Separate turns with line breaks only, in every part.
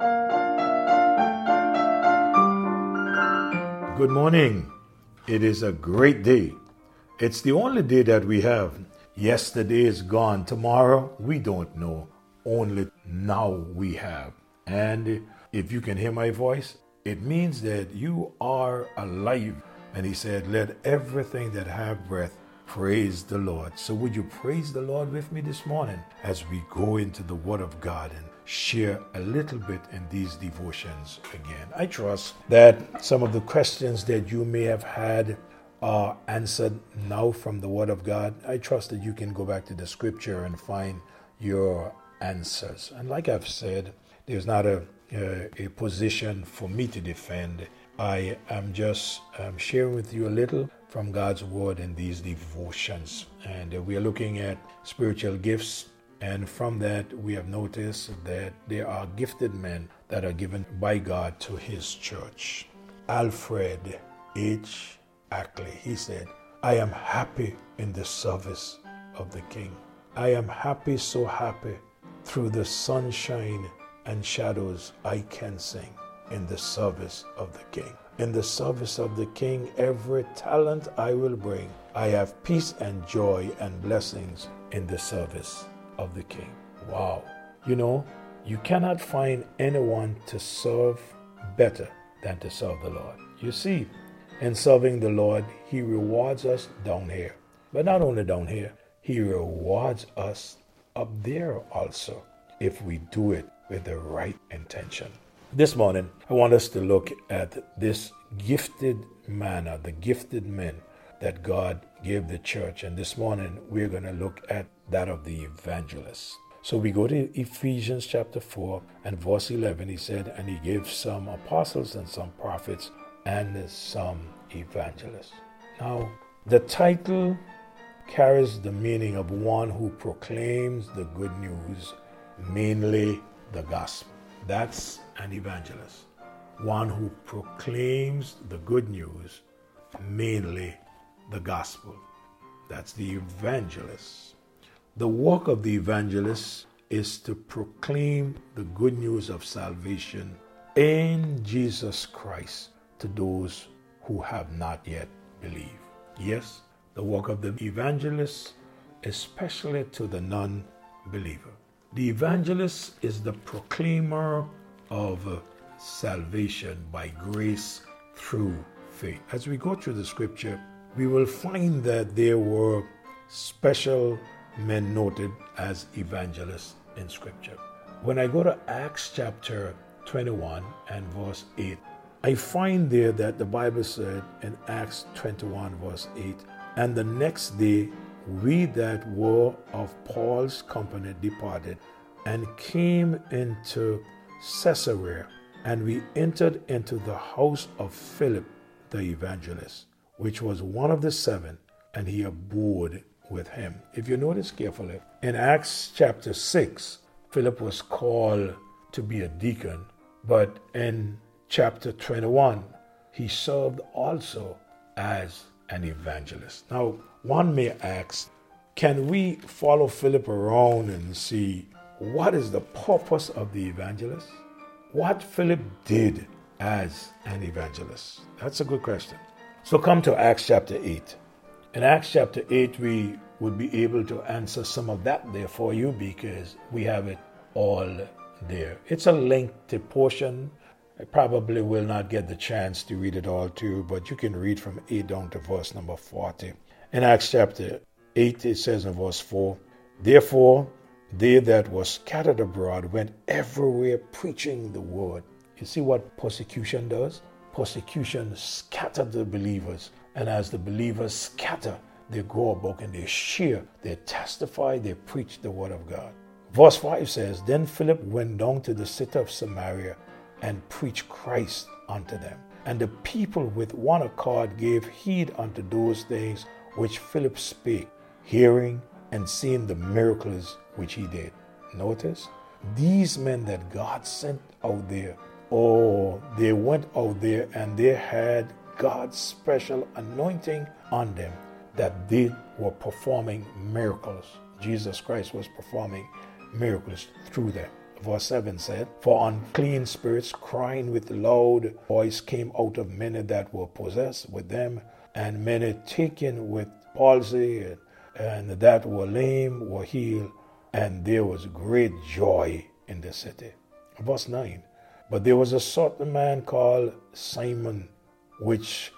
Good morning. It is a great day. It's the only day that we have. Yesterday is gone. Tomorrow, we don't know. Only now we have. And if you can hear my voice, it means that you are alive. And he said, Let everything that have breath praise the Lord. So, would you praise the Lord with me this morning as we go into the Word of God and share a little bit in these devotions again? I trust that some of the questions that you may have had are answered now from the Word of God. I trust that you can go back to the Scripture and find your answers. And like I've said, there's not a, a, a position for me to defend. I am just um, sharing with you a little from God's Word in these devotions. And uh, we are looking at spiritual gifts. And from that, we have noticed that there are gifted men that are given by God to His church. Alfred H. Ackley, he said, I am happy in the service of the King. I am happy, so happy, through the sunshine and shadows I can sing in the service of the King. In the service of the King, every talent I will bring. I have peace and joy and blessings in the service of the King. Wow. You know, you cannot find anyone to serve better than to serve the Lord. You see, in serving the Lord, He rewards us down here. But not only down here, He rewards us up there also if we do it with the right intention. This morning, I want us to look at this gifted manner, the gifted men that God gave the church. And this morning, we're going to look at that of the evangelists. So we go to Ephesians chapter 4 and verse 11. He said, And he gave some apostles and some prophets and some evangelists. Now, the title carries the meaning of one who proclaims the good news, mainly the gospel. That's an evangelist. One who proclaims the good news, mainly the gospel. That's the evangelist. The work of the evangelist is to proclaim the good news of salvation in Jesus Christ to those who have not yet believed. Yes, the work of the evangelist, especially to the non believer. The evangelist is the proclaimer of salvation by grace through faith. As we go through the scripture, we will find that there were special men noted as evangelists in scripture. When I go to Acts chapter 21 and verse 8, I find there that the Bible said in Acts 21, verse 8, and the next day we that were of Paul's company departed and came into Caesarea, and we entered into the house of Philip the evangelist, which was one of the seven, and he abode with him. If you notice carefully, in Acts chapter 6, Philip was called to be a deacon, but in chapter 21, he served also as an evangelist. Now, one may ask, can we follow Philip around and see what is the purpose of the evangelist? What Philip did as an evangelist? That's a good question. So come to Acts chapter 8. In Acts chapter 8, we would be able to answer some of that there for you because we have it all there. It's a lengthy portion I probably will not get the chance to read it all to you, but you can read from 8 down to verse number 40. In Acts chapter 8, it says in verse 4 Therefore, they that were scattered abroad went everywhere preaching the word. You see what persecution does? Persecution scattered the believers, and as the believers scatter, they go about and they share, they testify, they preach the word of God. Verse 5 says, Then Philip went down to the city of Samaria and preach Christ unto them. And the people with one accord gave heed unto those things which Philip spake, hearing and seeing the miracles which he did. Notice, these men that God sent out there, oh, they went out there and they had God's special anointing on them that they were performing miracles. Jesus Christ was performing miracles through them. verse 7 said, For unclean spirits crying with loud voice came out of many that were possessed with them, and many taken with palsy, and that were lame were healed, and there was great joy in the city. Verse 9 But there was a certain man called Simon, which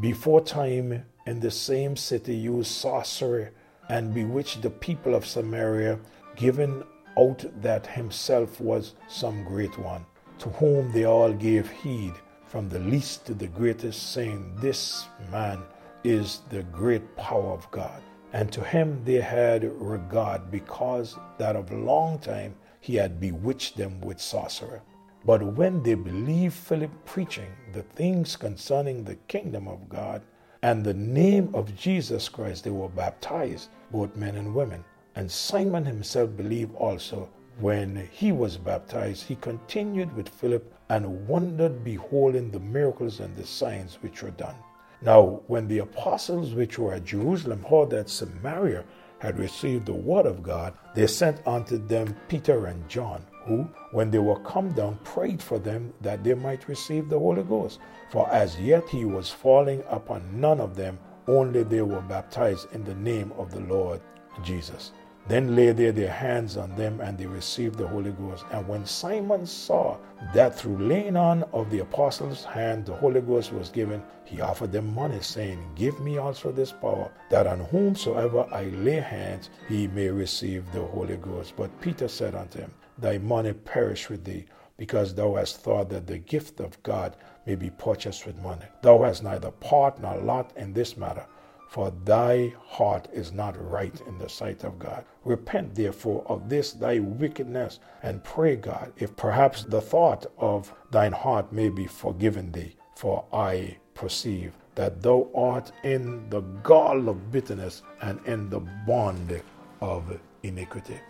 before time in the same city used sorcery and bewitched the people of Samaria, giving out that himself was some great one, to whom they all gave heed, from the least to the greatest, saying, This man is the great power of God. And to him they had regard, because that of long time he had bewitched them with sorcery. But when they believed Philip preaching the things concerning the kingdom of God and the name of Jesus Christ, they were baptized, both men and women. And Simon himself believed also. When he was baptized, he continued with Philip and wondered, beholding the miracles and the signs which were done. Now, when the apostles which were at Jerusalem heard that Samaria had received the word of God, they sent unto them Peter and John, who, when they were come down, prayed for them that they might receive the Holy Ghost. For as yet he was falling upon none of them, only they were baptized in the name of the Lord Jesus. Then laid they their hands on them, and they received the Holy Ghost. And when Simon saw that through laying on of the apostles' hand the Holy Ghost was given, he offered them money, saying, Give me also this power, that on whomsoever I lay hands, he may receive the Holy Ghost. But Peter said unto him, Thy money perish with thee, because thou hast thought that the gift of God may be purchased with money. Thou hast neither part nor lot in this matter for thy heart is not right in the sight of God. Repent therefore of this thy wickedness, and pray God, if perhaps the thought of thine heart may be forgiven thee. For I perceive that thou art in the gall of bitterness and in the bond of iniquity.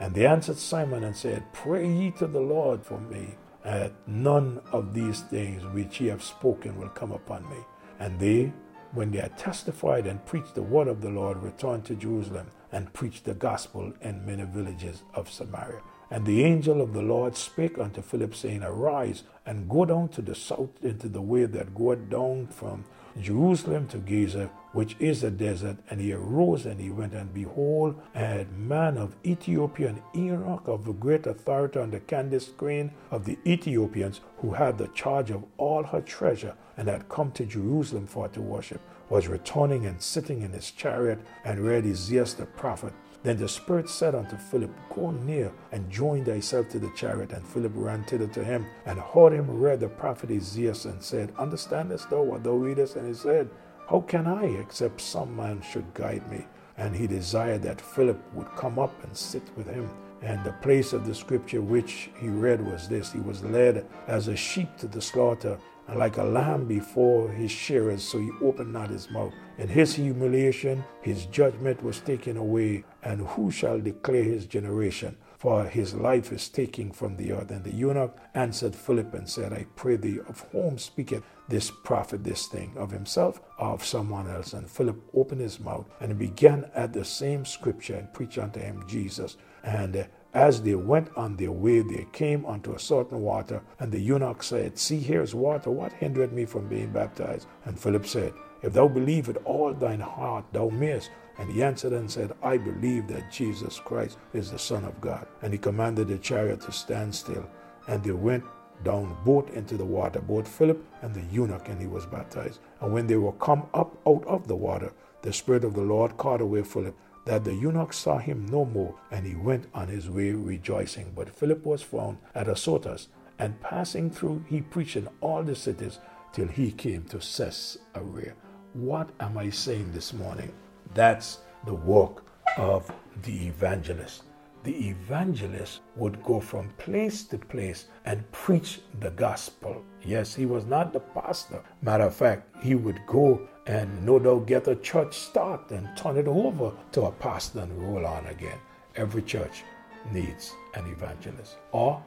And they answered Simon and said, Pray ye to the Lord for me, that none of these things which ye have spoken will come upon me. And they when they had testified and preached the word of the Lord, returned to Jerusalem and preached the gospel in many villages of Samaria. And the angel of the Lord spake unto Philip, saying, Arise and go down to the south into the way that goeth down from Jerusalem to Gaza, which is a desert. And he arose and he went, and behold, a man of Ethiopia, an eunuch of great authority on the Candace queen of the Ethiopians, who had the charge of all her treasure, and had come to Jerusalem for to worship, was returning and sitting in his chariot, and read Isaiah the prophet. Then the Spirit said unto Philip, Go near and join thyself to the chariot. And Philip ran thither to him and heard him read the prophet Isaiah and said, Understandest thou what thou readest? And he said, How can I, except some man should guide me? And he desired that Philip would come up and sit with him. And the place of the scripture which he read was this He was led as a sheep to the slaughter, and like a lamb before his shearers, so he opened not his mouth. In his humiliation, his judgment was taken away, and who shall declare his generation? For his life is taken from the earth. And the eunuch answered Philip and said, I pray thee, of whom speaketh this prophet this thing, of himself or of someone else? And Philip opened his mouth and began at the same scripture and preached unto him Jesus. And as they went on their way, they came unto a certain water, and the eunuch said, See, here is water. What hindered me from being baptized? And Philip said, If thou believe with all thine heart, thou mayest. And he answered and said, I believe that Jesus Christ is the Son of God. And he commanded the chariot to stand still. And they went down both into the water, both Philip and the eunuch, and he was baptized. And when they were come up out of the water, the Spirit of the Lord caught away Philip that the eunuch saw him no more, and he went on his way rejoicing. But Philip was found at Azotus, and passing through, he preached in all the cities till he came to Caesarea. What am I saying this morning? That's the work of the evangelist. The evangelist would go from place to place and preach the gospel. Yes, he was not the pastor. Matter of fact, he would go and no doubt get a church start and turn it over to a pastor and roll on again. Every church needs an evangelist, or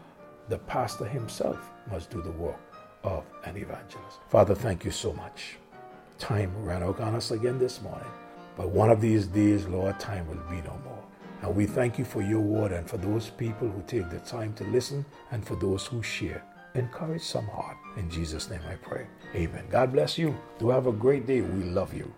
the pastor himself must do the work of an evangelist. Father, thank you so much. Time ran out on us again this morning, but one of these days, Lord, time will be no more. And we thank you for your word and for those people who take the time to listen and for those who share. Encourage some heart. In Jesus' name I pray. Amen. God bless you. Do have a great day. We love you.